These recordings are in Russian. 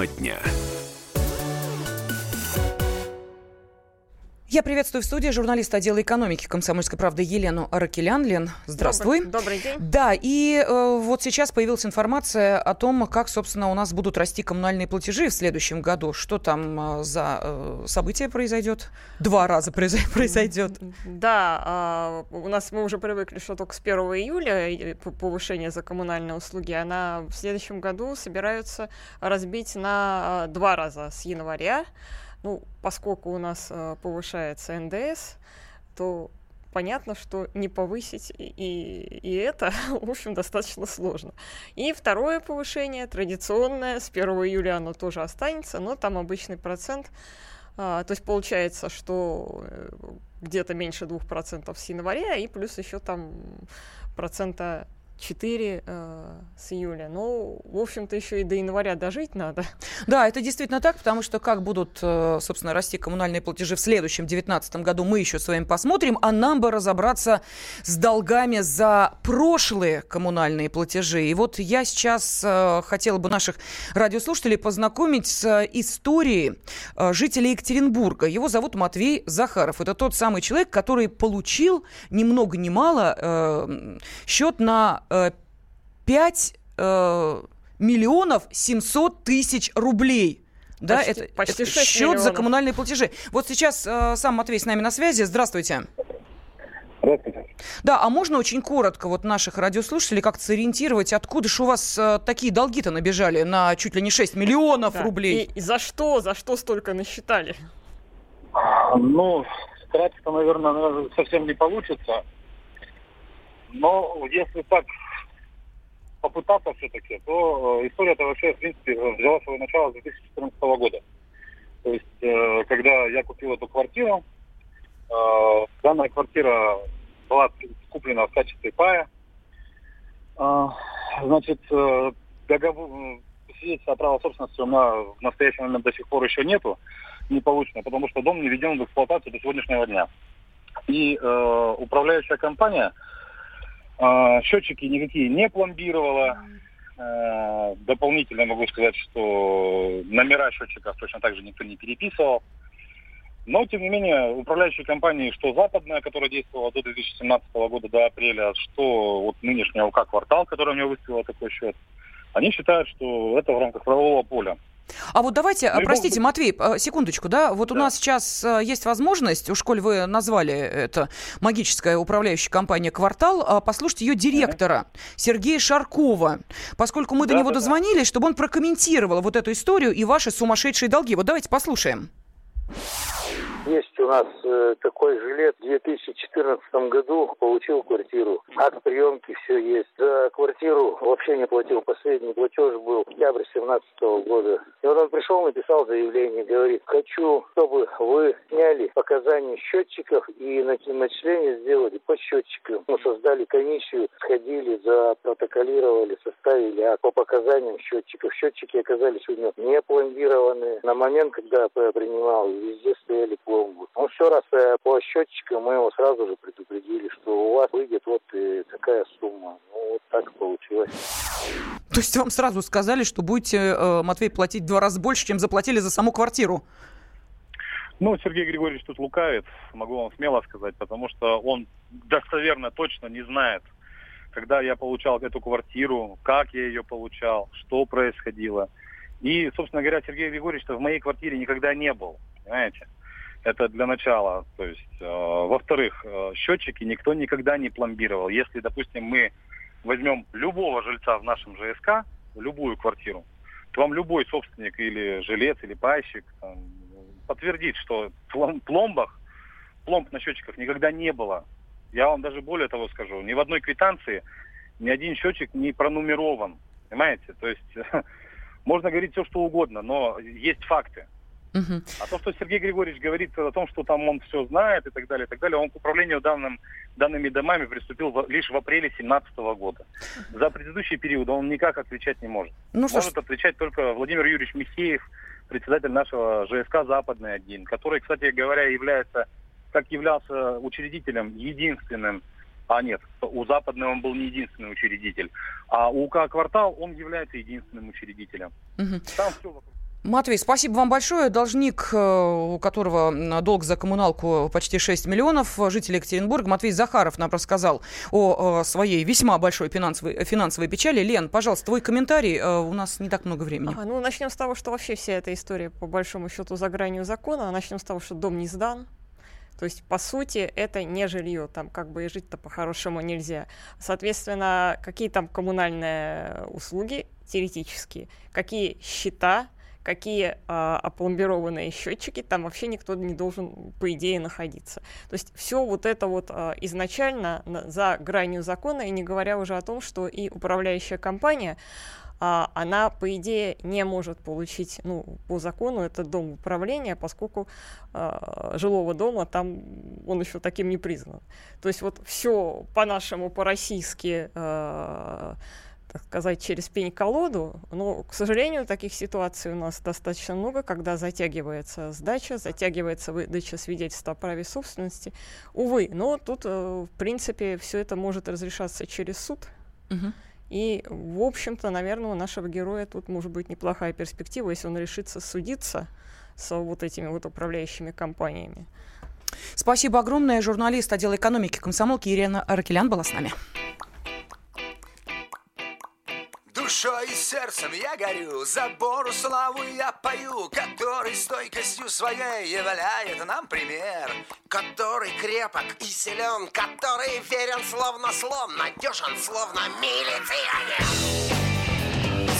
Тема дня. Я приветствую в студии журналиста отдела экономики «Комсомольской правды» Елену Аракелян. Лен, здравствуй. Добрый, добрый день. Да, и э, вот сейчас появилась информация о том, как, собственно, у нас будут расти коммунальные платежи в следующем году. Что там э, за э, событие произойдет? Два раза произойдет. Да, э, у нас мы уже привыкли, что только с 1 июля повышение за коммунальные услуги, она в следующем году собираются разбить на э, два раза с января. Ну, поскольку у нас э, повышается НДС, то понятно, что не повысить и, и это, в общем, достаточно сложно. И второе повышение, традиционное, с 1 июля оно тоже останется, но там обычный процент. А, то есть получается, что э, где-то меньше 2% с января, и плюс еще там процента 4 э, с июля. Ну, в общем-то, еще и до января дожить надо. Да, это действительно так, потому что как будут, э, собственно, расти коммунальные платежи в следующем, 2019 году, мы еще с вами посмотрим, а нам бы разобраться с долгами за прошлые коммунальные платежи. И вот я сейчас э, хотела бы наших радиослушателей познакомить с историей э, жителя Екатеринбурга. Его зовут Матвей Захаров. Это тот самый человек, который получил ни много ни мало э, счет на 5 э, миллионов 700 тысяч рублей. Да, почти, это, почти это счет миллионов. за коммунальные платежи. Вот сейчас э, сам Матвей с нами на связи. Здравствуйте. Здравствуйте. Да, а можно очень коротко вот наших радиослушателей как-то сориентировать, откуда же у вас э, такие долги-то набежали на чуть ли не 6 миллионов да. рублей? И, и за что? За что столько насчитали? Ну, тратить-то, наверное, совсем не получится. Но если так попытаться все-таки, то э, история-то вообще, в принципе, взяла свое начало с 2014 года. То есть, э, когда я купил эту квартиру, э, данная квартира была куплена в качестве пая. Значит, договор, свидетельство о праве собственности у меня в настоящий момент до сих пор еще нету, не получено, потому что дом не введен в эксплуатацию до сегодняшнего дня. И э, управляющая компания счетчики никакие не пломбировала. А, дополнительно могу сказать, что номера счетчиков точно так же никто не переписывал. Но, тем не менее, управляющие компании, что западная, которая действовала до 2017 года, до апреля, что вот нынешняя УК «Квартал», которая мне выставила такой счет, они считают, что это в рамках правового поля. А вот давайте, ну, простите, Матвей, э, секундочку, да, вот да. у нас сейчас э, есть возможность, уж коль вы назвали это магическая управляющая компания «Квартал», послушать ее директора mm Сергея Шаркова, поскольку мы да, до него да, дозвонились, чтобы он прокомментировал вот эту историю и ваши сумасшедшие долги. Вот давайте послушаем. Есть у нас э, такой жилет в 2014 году, получил квартиру. Акт приемки, все есть. За квартиру вообще не платил. Последний платеж был октябрь 2017 года. И вот он пришел, написал заявление, говорит, хочу, чтобы вы сняли показания счетчиков и начисление сделали по счетчикам. Мы создали комиссию, сходили, запротоколировали, составили акт по показаниям счетчиков. Счетчики оказались у него не пломбированные. На момент, когда я принимал, везде стояли пломбы. Он все раз э, по счетчикам мы его сразу же предупредили, что у вас выйдет вот э, такая сумма. Ну, вот так получилось. То есть вам сразу сказали, что будете, э, Матвей, платить в два раза больше, чем заплатили за саму квартиру? Ну, Сергей Григорьевич тут лукавит, могу вам смело сказать, потому что он достоверно точно не знает, когда я получал эту квартиру, как я ее получал, что происходило. И, собственно говоря, Сергей Григорьевич в моей квартире никогда не был, понимаете? Это для начала. То есть, э, во-вторых, э, счетчики никто никогда не пломбировал. Если, допустим, мы возьмем любого жильца в нашем ЖСК, любую квартиру, то вам любой собственник или жилец, или пайщик там, подтвердит, что в пломбах, пломб на счетчиках никогда не было. Я вам даже более того скажу, ни в одной квитанции ни один счетчик не пронумерован. Понимаете? То есть можно говорить все, что угодно, но есть факты. Угу. А то, что Сергей Григорьевич говорит о том, что там он все знает и так далее, и так далее, он к управлению данным, данными домами приступил в, лишь в апреле 2017 года. За предыдущий период он никак отвечать не может. Ну, может что отвечать только Владимир Юрьевич Михеев, председатель нашего ЖСК «Западный-1», который, кстати говоря, является, как являлся учредителем единственным а нет, у Западного он был не единственный учредитель. А у УК «Квартал» он является единственным учредителем. Угу. Там все вокруг Матвей, спасибо вам большое. Должник, э, у которого долг за коммуналку почти 6 миллионов, житель Екатеринбурга, Матвей Захаров нам рассказал о своей весьма большой финансовой, финансовой печали. Лен, пожалуйста, твой комментарий. Э, у нас не так много времени. Ага, ну, начнем с того, что вообще вся эта история, по большому счету, за гранью закона. Начнем с того, что дом не сдан, то есть, по сути, это не жилье, там как бы и жить-то по-хорошему нельзя. Соответственно, какие там коммунальные услуги теоретические, какие счета, какие э, опломбированные счетчики, там вообще никто не должен, по идее, находиться. То есть все вот это вот э, изначально за гранью закона, и не говоря уже о том, что и управляющая компания а, она, по идее, не может получить, ну, по закону, это дом управления, поскольку а, жилого дома там он еще таким не признан. То есть вот все по-нашему, по-российски, а, так сказать, через пень-колоду, но, к сожалению, таких ситуаций у нас достаточно много, когда затягивается сдача, затягивается выдача свидетельства о праве собственности. Увы, но тут, э, в принципе, все это может разрешаться через суд. Uh-huh. И, в общем-то, наверное, у нашего героя тут может быть неплохая перспектива, если он решится судиться с вот этими вот управляющими компаниями. Спасибо огромное. Журналист отдела экономики комсомолки Ирина Аракелян была с нами. Душой и сердцем я горю, забору славу я пою, который стойкостью своей являет нам пример. Который крепок и силен, который верен словно слон, надежен словно милиционер.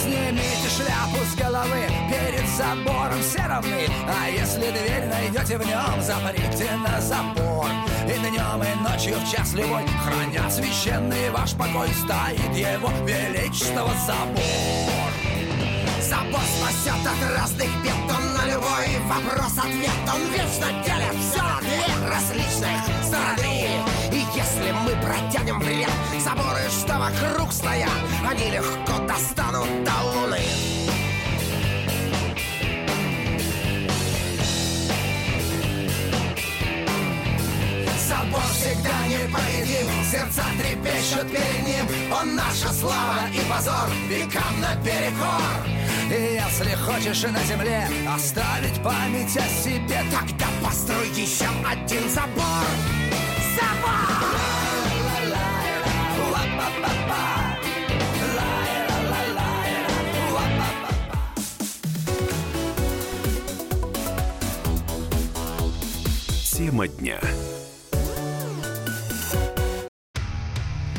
Снимите шляпу с головы, перед забором все равны, а если дверь найдете в нем, заприте на забор. И днем, и ночью в час любой Хранят священный ваш покой Стоит его величество забор. Забор спасет от разных бед Он на любой вопрос-ответ Он вечно делит все на две различных стороны. И если мы протянем вред Заборы, что вокруг стоят Они легко достанут до луны всегда непобедим Сердца трепещут перед ним Он наша слава и позор Векам наперекор и если хочешь на земле оставить память о себе Тогда построй еще один забор Забор! Тема дня.